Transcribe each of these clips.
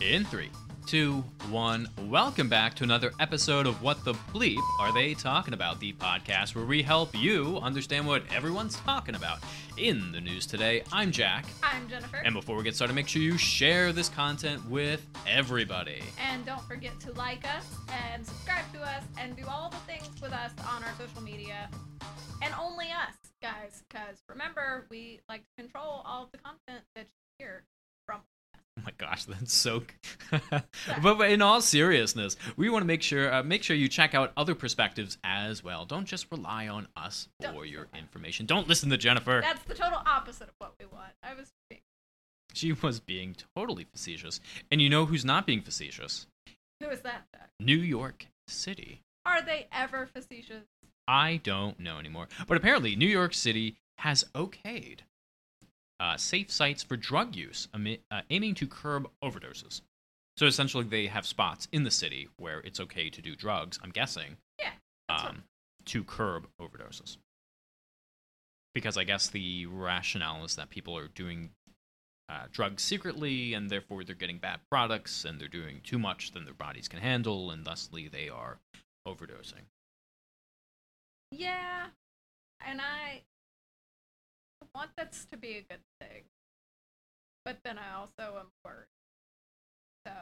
In three, two, one. Welcome back to another episode of What the Bleep Are They Talking About? The podcast where we help you understand what everyone's talking about. In the news today, I'm Jack. I'm Jennifer. And before we get started, make sure you share this content with everybody. And don't forget to like us and subscribe to us and do all the things with us on our social media. And only us, guys, because remember, we like to control all of the content that you hear Oh my gosh, that's so. but, but in all seriousness, we want to make sure uh, make sure you check out other perspectives as well. Don't just rely on us Don't for your rely. information. Don't listen to Jennifer. That's the total opposite of what we want. I was being. She was being totally facetious. And you know who's not being facetious? Who is that, Jack? New York City. Are they ever facetious? I don't know anymore. But apparently, New York City has okayed uh, safe sites for drug use, ami- uh, aiming to curb overdoses. So essentially, they have spots in the city where it's okay to do drugs, I'm guessing, Yeah. um, to curb overdoses. Because I guess the rationale is that people are doing uh, drugs secretly, and therefore they're getting bad products, and they're doing too much than their bodies can handle, and thusly they are overdosing. Yeah. And I want this to be a good thing. But then I also am worried. So,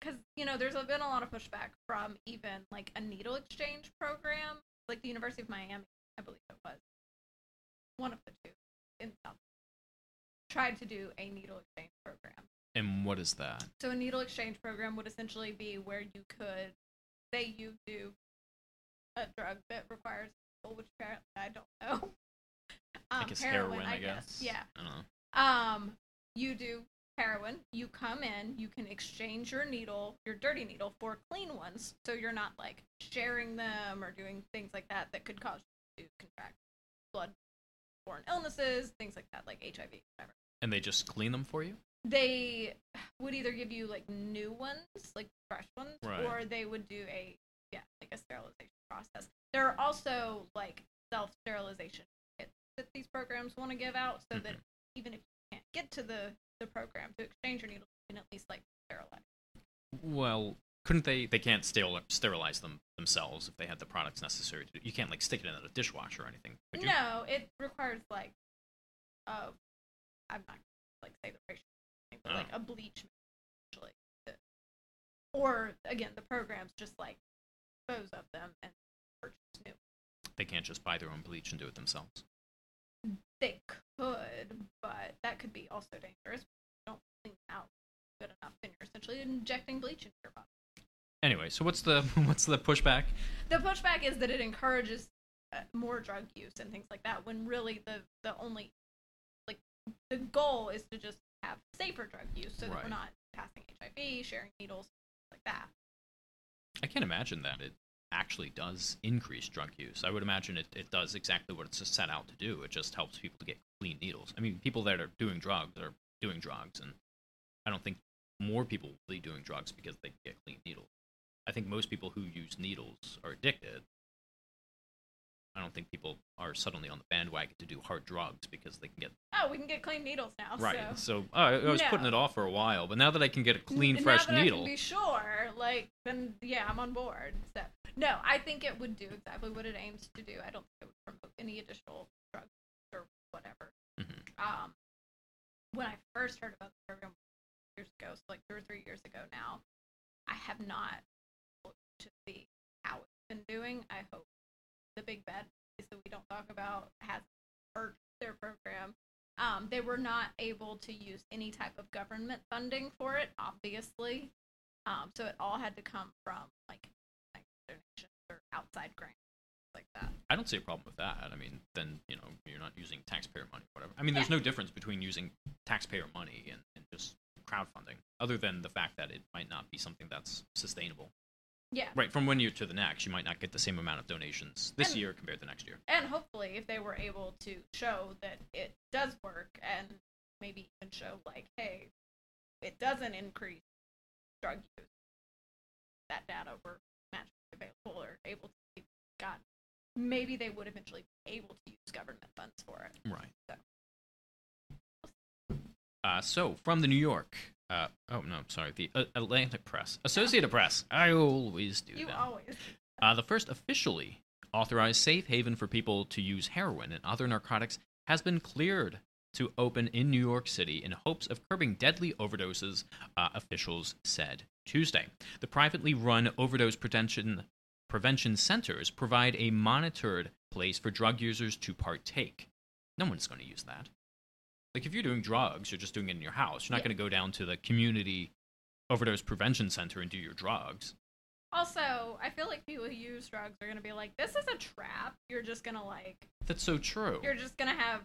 because, you know, there's been a lot of pushback from even like a needle exchange program, like the University of Miami, I believe it was. One of the two in South. Tried to do a needle exchange program. And what is that? So a needle exchange program would essentially be where you could say you do a drug that requires needle, which apparently I don't know. Um, I guess heroin, I guess. Yeah. I don't know. Um, you do heroin. You come in. You can exchange your needle, your dirty needle, for clean ones. So you're not like sharing them or doing things like that that could cause you to contract blood-borne illnesses, things like that, like HIV, whatever And they just clean them for you? they would either give you like new ones, like fresh ones, Right. or they would do a yeah, like a sterilization process. There are also like self sterilization that these programs want to give out, so that Mhm. even if you can't get to the the program to exchange your needles, you can at least like sterilize. Well, couldn't they? They can't steril- sterilize them themselves if they had the products necessary to. You can't like stick it in a dishwasher or anything. No, it requires like uh, I'm not like say the ratio, but like Oh. a bleach, actually. Or again, the programs just like dispose of them and purchase new. They can't just buy their own bleach and do it themselves. They could, but that could be also dangerous. You don't clean out good enough, then you're essentially injecting bleach into your body. Anyway, so what's the what's the pushback? The pushback is that it encourages uh, more drug use and things like that. When really the the only like the goal is to just have safer drug use, so that we're not passing HIV, sharing needles, like that. I can't imagine that it actually does increase drug use. I would imagine it, it does exactly what it's set out to do. It just helps people to get clean needles. I mean, people that are doing drugs are doing drugs, and I don't think more people will be doing drugs because they can get clean needles. I think most people who use needles are addicted. I don't think people are suddenly on the bandwagon to do hard drugs because they can get Oh, we can get clean needles now. right. So. So I was putting it off for a while, but now that I can get a clean, N- fresh now that needle, I can be sure, like then yeah, I'm on board. So no, I think it would do exactly what it aims to do. I don't think it would promote any additional drugs or whatever. Mhm. Um, when I first heard about the program years ago, so like two or three years ago now, I have not looked to see how it's been doing. I hope the big bad piece that we don't talk about has hurt their program. Um, they were not able to use any type of government funding for it, obviously. Um, so it all had to come from like, like donations or outside grants, like that. I don't see a problem with that. I mean, then you know you're not using taxpayer money, or whatever. I mean, there's Yeah. no difference between using taxpayer money and, and just crowdfunding, other than the fact that it might not be something that's sustainable. Yeah. Right, from one year to the next, you might not get the same amount of donations this And- year compared to next year. And hopefully, if they were able to show that it does work and maybe even show, like, hey, it doesn't increase drug use, that data were magically available or able to be gotten, maybe they would eventually be able to use government funds for it. Right. So. Uh, so, from the New York Uh, oh no, I'm sorry. The uh, Atlantic Press, Associated Press. I always do You that. always. Uh, the first officially authorized safe haven for people to use heroin and other narcotics has been cleared to open in New York City in hopes of curbing deadly overdoses, uh, officials said Tuesday. The privately run overdose prevention prevention centers provide a monitored place for drug users to partake. No one's going to use that. Like if you're doing drugs, you're just doing it in your house. You're not Yeah. going to go down to the community overdose prevention center and do your drugs. Also, I feel like people who use drugs are gonna be like, "This is a trap. You're just gonna like, That's so true. you're just gonna have."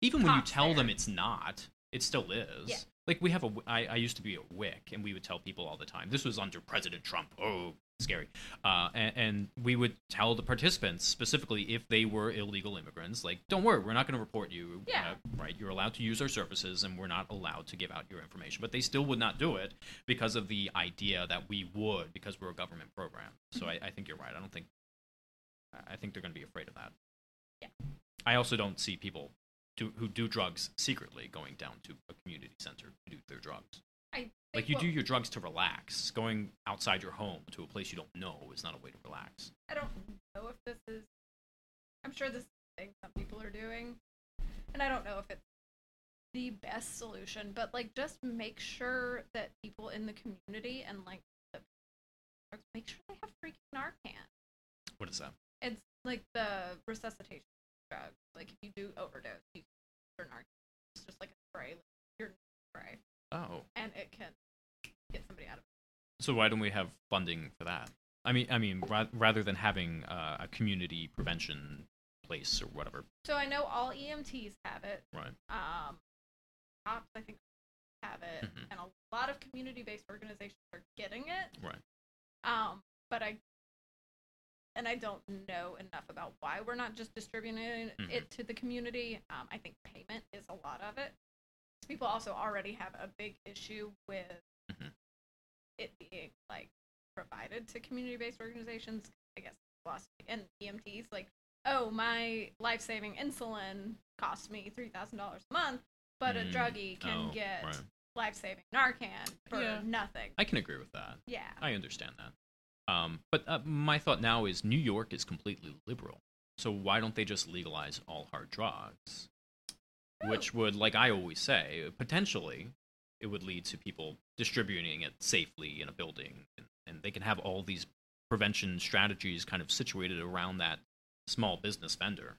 even when you tell them it's not it still is Yeah. like we have a I, I used to be a WIC and we would tell people all the time this was under president trump oh scary uh, and, and we would tell the participants specifically if they were illegal immigrants like don't worry we're not going to report you Yeah. uh, right you're allowed to use our services and we're not allowed to give out your information but they still would not do it because of the idea that we would because we're a government program so I, I think you're right i don't think i think they're going to be afraid of that Yeah. i also don't see people do, who do drugs secretly going down to a community center to do their drugs. I think Like you what- do your drugs to relax. Going outside your home to a place you don't know is not a way to relax. I don't know if this is. I'm sure this is a thing some people are doing, and I don't know if it's the best solution. But like, just make sure that people in the community and like the make sure they have freaking Narcan. What is that? It's like the resuscitation drug. Like if you do overdose, you can Narcan. It's just like a spray, like your spray, Oh, and it can get somebody out of. it. so why don't we have funding for that? I mean, I mean, ra- rather than having uh, a community prevention place or whatever, So I know all EMTs have it. right? um, cops I think have it, Mhm. and a lot of community-based organizations are getting it. Right. Um, but I and I don't know enough about why we're not just distributing Mhm. it to the community. Um, I think payment is a lot of it. People also already have a big issue with Mhm. it being like provided to community-based organizations. I guess philosophy and EMTs like, oh, my life-saving insulin costs me three thousand dollars a month, but a Mm, druggie can oh, get right. life-saving Narcan for Yeah. nothing. I can agree with that. yeah. I understand that. Um, but uh, my thought now is New York is completely liberal. So why don't they just legalize all hard drugs? Which would, like I always say, potentially it would lead to people distributing it safely in a building, and, and they can have all these prevention strategies kind of situated around that small business vendor.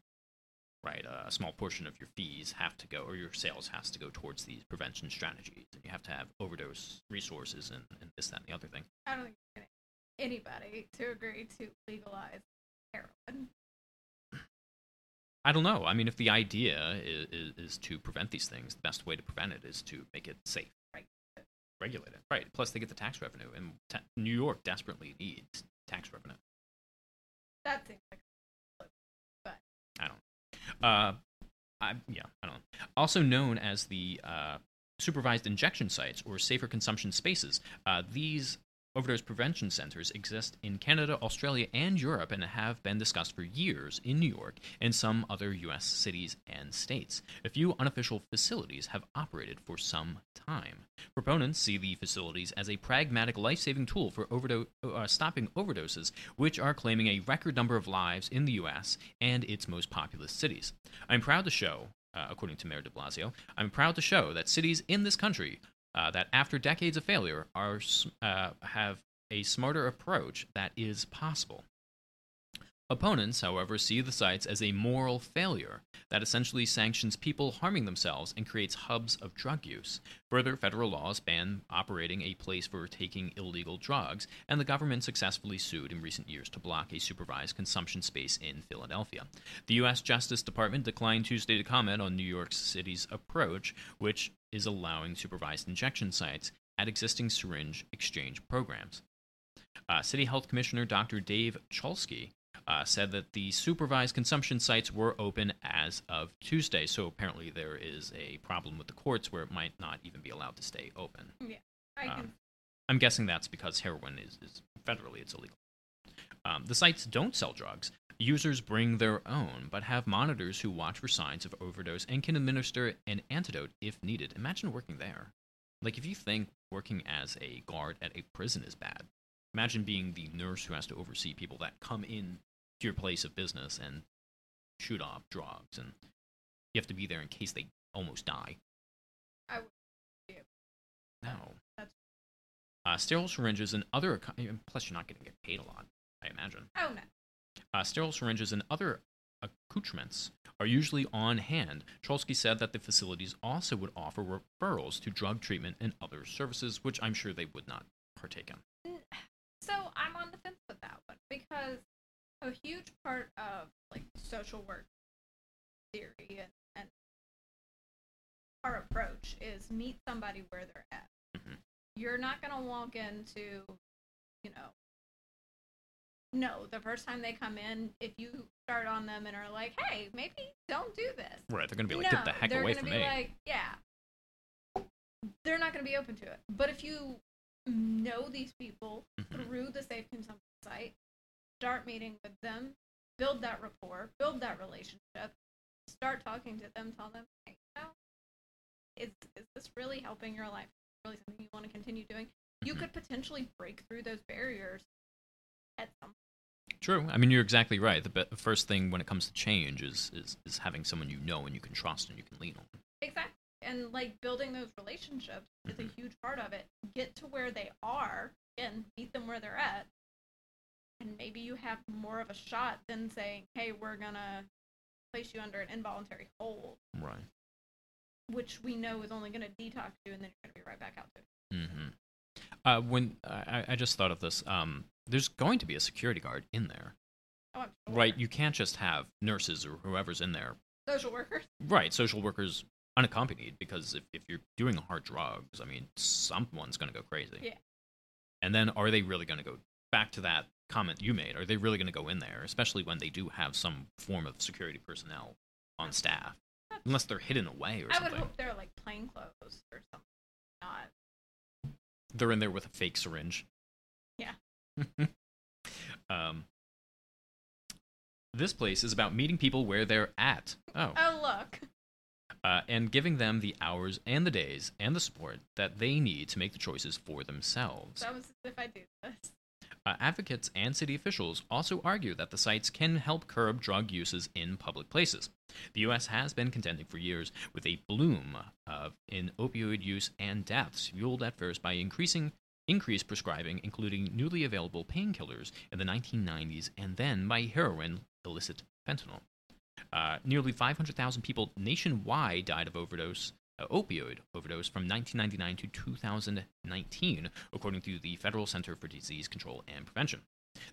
Right, a small portion of your fees have to go, or your sales has to go towards these prevention strategies, and you have to have overdose resources and, and this, that, and the other thing. I don't think anybody to agree to legalize heroin. I don't know. I mean, if the idea is, is, is to prevent these things, the best way to prevent it is to make it safe, Right. regulate it. Right. Plus, they get the tax revenue, and ta- New York desperately needs tax revenue. That seems like I don't. Uh, I yeah, I don't. know. Also known as the uh, supervised injection sites or safer consumption spaces, uh, these overdose prevention centers exist in Canada, Australia, and Europe, and have been discussed for years in New York and some other U.S. cities and states. A few unofficial facilities have operated for some time. Proponents see the facilities as a pragmatic life-saving tool for overdo- uh, stopping overdoses, which are claiming a record number of lives in the U.S. and its most populous cities. I'm proud to show, uh, according to Mayor de Blasio, I'm proud to show that cities in this country uh, that after decades of failure are uh, have a smarter approach that is possible. Opponents, however, see the sites as a moral failure that essentially sanctions people harming themselves and creates hubs of drug use. Further, federal laws ban operating a place for taking illegal drugs, and the government successfully sued in recent years to block a supervised consumption space in Philadelphia. The U.S. Justice Department declined Tuesday to comment on New York City's approach, which is allowing supervised injection sites at existing syringe exchange programs. Uh, City Health Commissioner Dr. Dave Chokshi uh, said that the supervised consumption sites were open as of Tuesday. So apparently there is a problem with the courts where it might not even be allowed to stay open. Yeah, I Um, can I'm guessing that's because heroin is, is federally it's illegal. Um, the sites don't sell drugs. Users bring their own, but have monitors who watch for signs of overdose and can administer an antidote if needed. Imagine working there. Like, if you think working as a guard at a prison is bad, imagine being the nurse who has to oversee people that come in to your place of business and shoot off drugs, and you have to be there in case they almost die. I would able- No. That's- Uh, sterile syringes and other, plus you're not going to get paid a lot, I imagine. Oh no. Uh, sterile syringes and other accoutrements are usually on hand. Chokshi said that the facilities also would offer referrals to drug treatment and other services, which I'm sure they would not partake in. So I'm on the fence with that one because a huge part of like social work theory and, and our approach is meet somebody where they're at. Mhm. You're not gonna walk into, you know, no, the first time they come in, if you start on them and are like, hey, maybe don't do this. Right, they're going to be like, no, get the heck they're away gonna from be me. Like, yeah, they're not going to be open to it. But if you know these people Mhm. through the safe consumption site, start meeting with them, build that rapport, build that relationship, start talking to them, tell them, hey, you know, is is this really helping your life? Really something you want to continue doing? You Mhm. could potentially break through those barriers at some True. I mean, you're exactly right. The be- the first thing when it comes to change is, is, is having someone you know and you can trust and you can lean on. Exactly. And like building those relationships is a Mhm. huge part of it. Get to where they are and meet them where they're at. And maybe you have more of a shot than saying, hey, we're going to place you under an involuntary hold, Right. which we know is only going to detox you and then you're going to be right back out to it. hmm Uh, when I, I just thought of this, um, there's going to be a security guard in there, Oh, I'm sure. right? You can't just have nurses or whoever's in there, Social workers. right? Social workers unaccompanied, because if, if you're doing hard drugs, I mean, someone's going to go crazy. Yeah. And then are they really going to go back to that comment you made? Are they really going to go in there, especially when they do have some form of security personnel on staff, unless they're hidden away or something. I would hope they're like plainclothes or something. Not. They're in there with a fake syringe. Um, this place is about meeting people where they're at. Oh. Oh, look. Uh, and giving them the hours and the days and the support that they need to make the choices for themselves. Was as if I do this. Uh, advocates and city officials also argue that the sites can help curb drug uses in public places. The U.S. has been contending for years with a bloom of in opioid use and deaths, fueled at first by increasing increased prescribing, including newly available painkillers in the 1990s, and then by heroin, illicit fentanyl. Uh, nearly 500,000 people nationwide died of overdose, uh, opioid overdose from 1999 to 2019, according to the Federal Center for Disease Control and Prevention.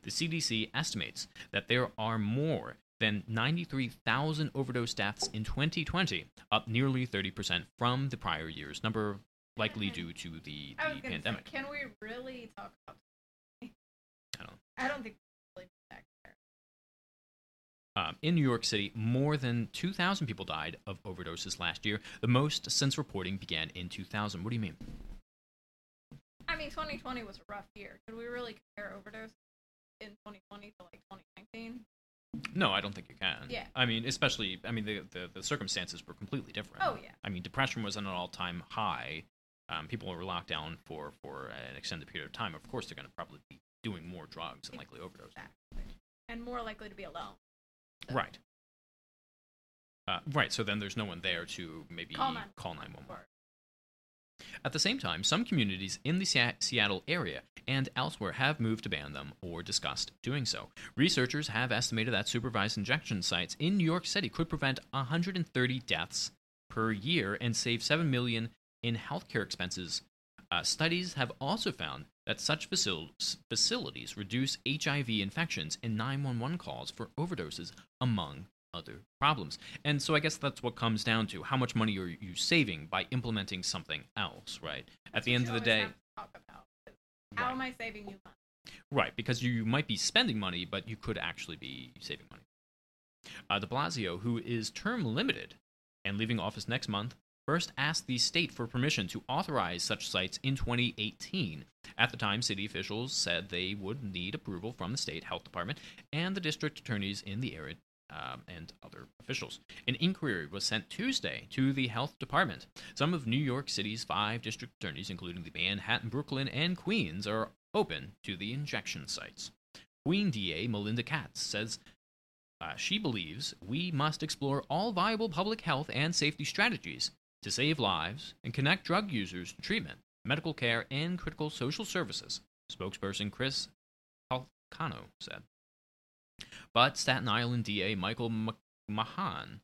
The CDC estimates that there are more than 93,000 overdose deaths in 2020, up nearly 30% from the prior year's number, likely due to the, the pandemic. say, can we really talk about? I don't- I don't think we really that there. Um, in New York City, more than 2,000 people died of overdoses last year, the most since reporting began in 2000. What do you mean? I mean, 2020 was a rough year. Could we really compare overdose in 2020 to like 2019? No, I don't think you can. Yeah. I mean, especially, I mean, the, the, the circumstances were completely different. Oh yeah. I mean, depression was at an all-time high. Um, people are locked down for, for an extended period of time. Of course, they're going to probably be doing more drugs and likely overdose. Exactly. And more likely to be alone. Right. Uh, right. So then there's no one there to maybe Call 911. call 911. At the same time, some communities in the Se- Seattle area and elsewhere have moved to ban them or discussed doing so. Researchers have estimated that supervised injection sites in New York City could prevent 130 deaths per year and save 7 million in healthcare expenses. Uh, studies have also found that such facil- facilities reduce HIV infections and 911 calls for overdoses, among other problems. And so I guess that's what comes down to how much money are you saving by implementing something else, right? At the end of the day, always have to talk about. How right, am I saving you money? right, because you might be spending money, but you could actually be saving money. Uh, de Blasio, who is term limited and leaving office next month, first asked the state for permission to authorize such sites in 2018. At the time, city officials said they would need approval from the state health department and the district attorneys in the area um, and other officials. An inquiry was sent Tuesday to the health department. Some of New York City's five district attorneys, including the Manhattan, Brooklyn, and Queens, are open to the injection sites. Queen DA Melinda Katz says uh, she believes we must explore all viable public health and safety strategies to save lives and connect drug users to treatment, medical care, and critical social services, spokesperson Chris Falcano said. But Staten Island DA Michael Mahan,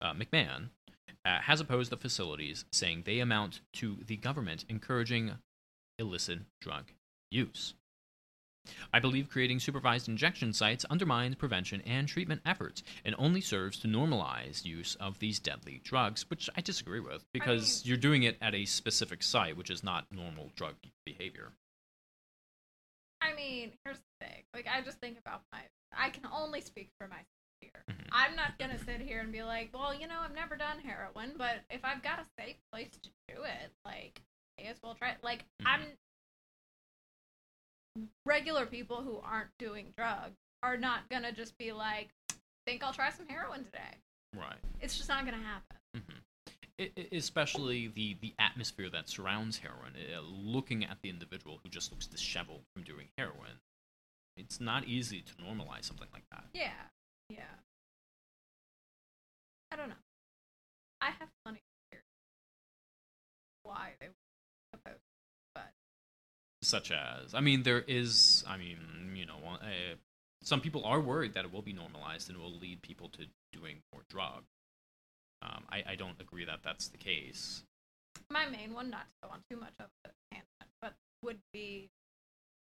uh, McMahon uh, has opposed the facilities, saying they amount to the government encouraging illicit drug use. I believe creating supervised injection sites undermines prevention and treatment efforts and only serves to normalize use of these deadly drugs, which I disagree with because I mean, you're doing it at a specific site, which is not normal drug behavior. I mean, here's the thing. Like, I just think about my. I can only speak for myself here. Mm-hmm. I'm not gonna sit here and be like, well, you know, I've never done heroin, but if I've got a safe place to do it, like, may as well try. It. Like, mm-hmm. I'm regular people who aren't doing drugs are not gonna just be like, think I'll try some heroin today. Right. It's just not gonna happen. Mm-hmm. It, especially the the atmosphere that surrounds heroin. Uh, looking at the individual who just looks disheveled from doing heroin, it's not easy to normalize something like that. Yeah. Yeah. I don't know. I have plenty of theories why they such as i mean there is i mean you know uh, some people are worried that it will be normalized and it will lead people to doing more drugs. Um, I, I don't agree that that's the case. My main one not to go on too much of the tangent but would be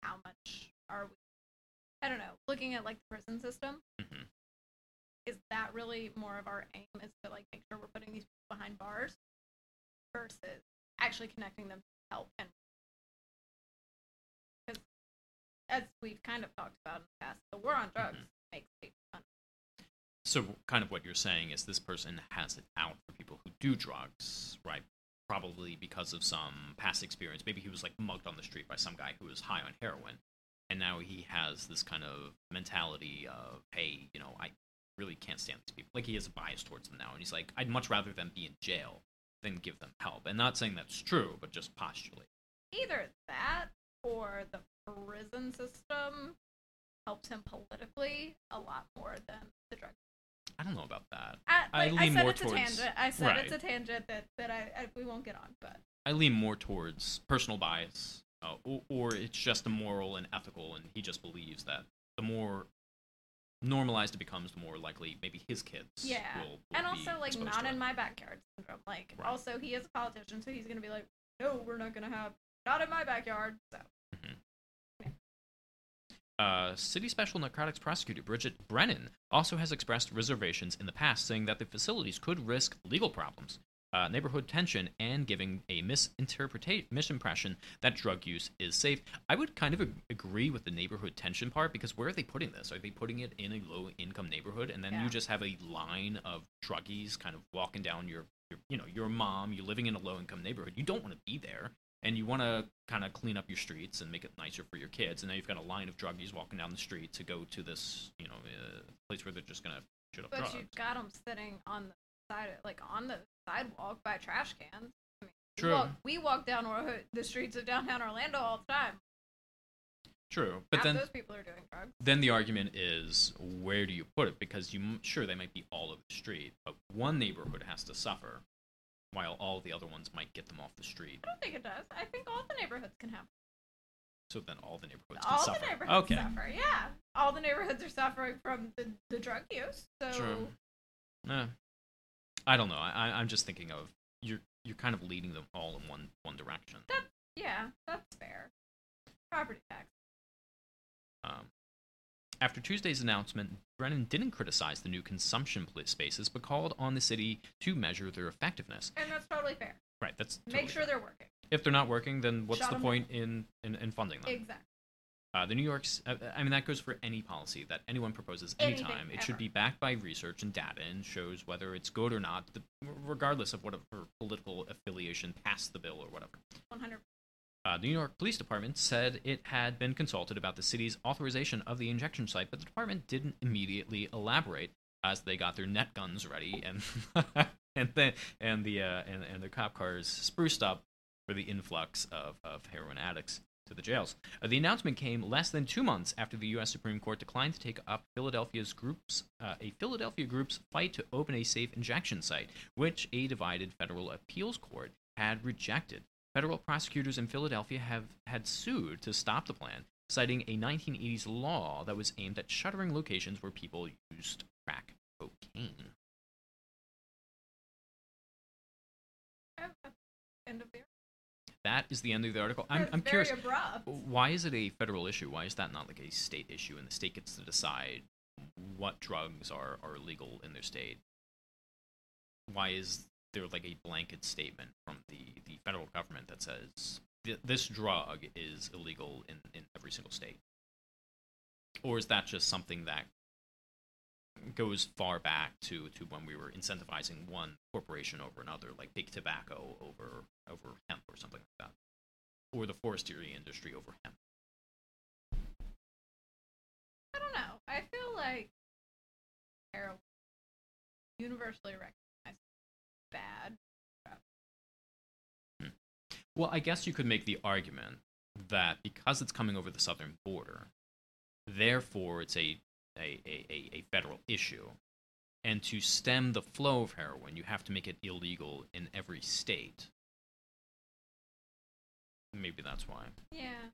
how much are we i don't know looking at like the prison system. Mm-hmm. is that really more of our aim is to like make sure we're putting these people behind bars versus actually connecting them to help and as we've kind of talked about in the past, the war on drugs mm-hmm. makes people fun. So, kind of what you're saying is this person has it out for people who do drugs, right? Probably because of some past experience. Maybe he was like mugged on the street by some guy who was high on heroin, and now he has this kind of mentality of, hey, you know, I really can't stand these people. Like he has a bias towards them now, and he's like, I'd much rather them be in jail than give them help. And not saying that's true, but just postulate. Either that or the prison system helps him politically a lot more than the drug. I don't know about that. I, I lean I said more it's towards, a tangent. I said right. it's a tangent that, that I, I, we won't get on, but I lean more towards personal bias, uh, or, or it's just immoral and ethical, and he just believes that the more normalized it becomes, the more likely maybe his kids. Yeah, will, will and also like not in my backyard syndrome. Like right. also he is a politician, so he's gonna be like, no, we're not gonna have not in my backyard. So uh, City Special Narcotics Prosecutor Bridget Brennan also has expressed reservations in the past, saying that the facilities could risk legal problems, uh, neighborhood tension, and giving a misinterpretation, misimpression that drug use is safe. I would kind of ag- agree with the neighborhood tension part because where are they putting this? Are they putting it in a low income neighborhood, and then yeah. you just have a line of druggies kind of walking down your, your, you know, your mom? You're living in a low income neighborhood. You don't want to be there and you want to kind of clean up your streets and make it nicer for your kids. And now you've got a line of druggies walking down the street to go to this, you know, uh, place where they're just gonna shit up but drugs. But you've got them sitting on the side, like on the sidewalk by trash cans. I mean, True. We walk, we walk down the streets of downtown Orlando all the time. True, but Half then those people are doing drugs. Then the argument is, where do you put it? Because you sure they might be all over the street, but one neighborhood has to suffer while all the other ones might get them off the street. I don't think it does. I think all the neighborhoods can have. So then all the neighborhoods all can suffer. All the neighborhoods okay. suffer. Yeah, all the neighborhoods are suffering from the, the drug use. So. True. I don't know. I I'm just thinking of you're you're kind of leading them all in one one direction. That yeah, that's fair. Property tax. After Tuesday's announcement, Brennan didn't criticize the new consumption spaces, but called on the city to measure their effectiveness. And that's totally fair. Right. That's totally make sure fair. they're working. If they're not working, then what's Shut the point in, in, in funding them? Exactly. Uh, the New York's, uh, I mean, that goes for any policy that anyone proposes anytime. Anything, it ever. should be backed by research and data and shows whether it's good or not, regardless of whatever political affiliation passed the bill or whatever. 100 Uh, the New York Police Department said it had been consulted about the city's authorization of the injection site, but the department didn't immediately elaborate as they got their net guns ready and and then and the uh, and, and the cop cars spruced up for the influx of, of heroin addicts to the jails. Uh, the announcement came less than two months after the U.S. Supreme Court declined to take up Philadelphia's groups uh, a Philadelphia group's fight to open a safe injection site, which a divided federal appeals court had rejected. Federal prosecutors in Philadelphia have had sued to stop the plan, citing a 1980s law that was aimed at shuttering locations where people used crack cocaine. End of the That is the end of the article. I'm, I'm curious. abrupt. Why is it a federal issue? Why is that not like a state issue and the state gets to decide what drugs are, are legal in their state? Why is there like a blanket statement from the, the federal government that says "Th- this drug is illegal in, in every single state? Or is that just something that goes far back to, to when we were incentivizing one corporation over another, like big tobacco over over hemp or something like that? or the forestry industry over hemp. I don't know. I feel like universally recognized bad. Well, I guess you could make the argument that because it's coming over the southern border, therefore it's a a, a, a, federal issue. And to stem the flow of heroin, you have to make it illegal in every state. Maybe that's why. Yeah.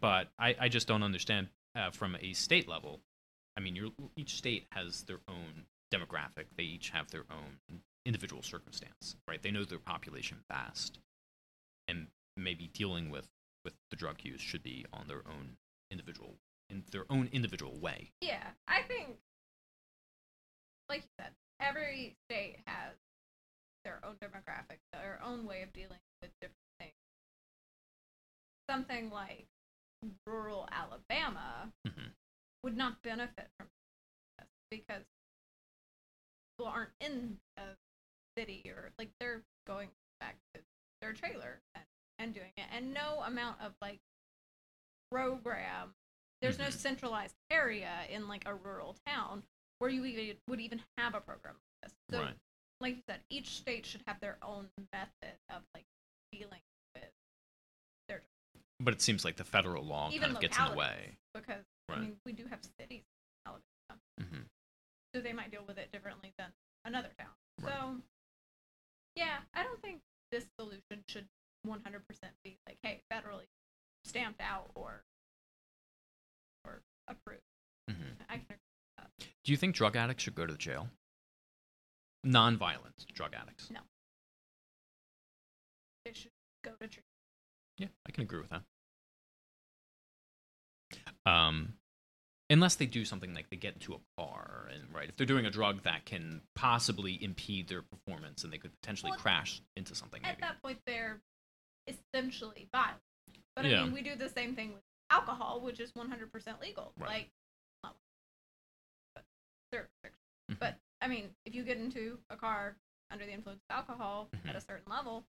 but I, I just don't understand uh, from a state level. I mean, you're, each state has their own demographic. They each have their own individual circumstance, right? They know their population best, and maybe dealing with with the drug use should be on their own individual in their own individual way. Yeah. I think, like you said, every state has their own demographic, their own way of dealing with different things. Something like rural Alabama hmm would not benefit from this because people aren't in a city or like they're going back to their trailer and, and doing it and no amount of like program there's no Mhm. centralized area in like a rural town where you even, would even have a program like this so right. like you said each state should have their own method of like dealing with their But it seems like the federal law Even kind of gets in the way. because Right. i mean we do have cities in Alabama hmm so they might deal with it differently than another town. Right. So, yeah, I don't think this solution should 100% be like, hey, federally stamped out or or approved. hmm I can agree. with that. Do you think drug addicts should go to the jail? Non-violent drug addicts. No. They should go to treatment. Yeah, I can agree with that. Um, unless they do something like they get into a car and right, if they're doing a drug that can possibly impede their performance and they could potentially Well, crash into something. At Maybe. that point, they're essentially violent. But I Yeah. mean, we do the same thing with alcohol, which is 100% legal. Right. Like, not, but mm-hmm. But I mean, if you get into a car under the influence of alcohol Mhm. at a certain level,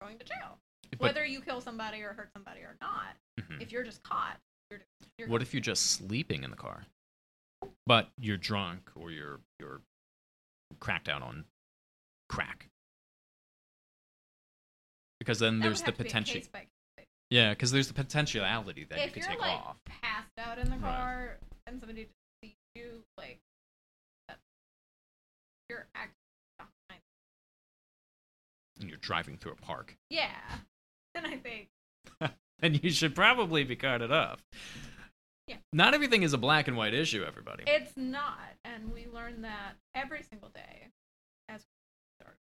going to jail. But- Whether you kill somebody or hurt somebody or not, Mhm. if you're just caught, What if you're just sleeping in the car, but you're drunk or you're you're cracked out on crack? Because then that there's the to be potential. case case. Yeah, because there's the potentiality that you could you're take like off. passed out in the Right. car and somebody just sees you, like, you're acting behind. and you're driving through a park. Yeah. Then I think then you should probably be carted off. Yeah. Not everything is a black and white issue, everybody. it's not, and we learn that every single day as we start.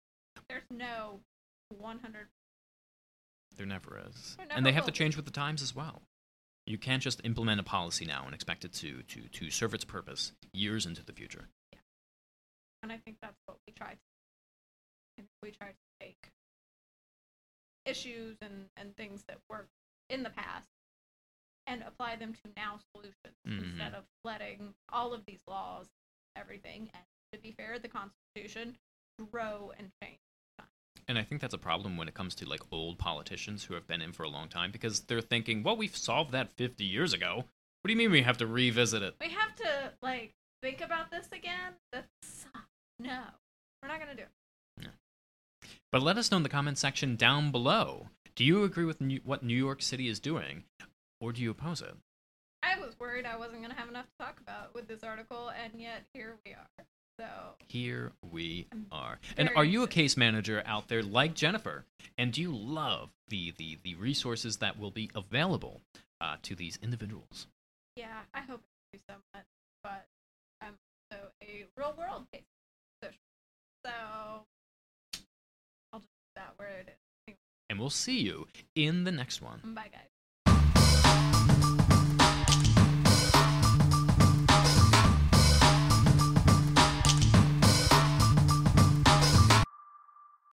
There's no 100. there never is. There and they have to change with the times as well. You can't just implement a policy now and expect it to, to, to serve its purpose years into the future. Yeah. And I think that's what we try to. Think we try to take issues and, and things that work in the past and apply them to now solutions Mhm. instead of letting all of these laws, everything, and to be fair, the Constitution grow and change. And I think that's a problem when it comes to like old politicians who have been in for a long time because they're thinking, well, we've solved that 50 years ago. What do you mean we have to revisit it? We have to like think about this again. That's no, we're not gonna do it. But let us know in the comment section down below. Do you agree with New- what New York City is doing, or do you oppose it? I was worried I wasn't gonna have enough to talk about with this article, and yet here we are. So Here we are. And are you a case manager out there like Jennifer? And do you love the the, the resources that will be available uh, to these individuals? yeah, I hope I do so much, but I'm also a real world case. So I'll just put that where it is. And we'll see you in the next one. Bye guys.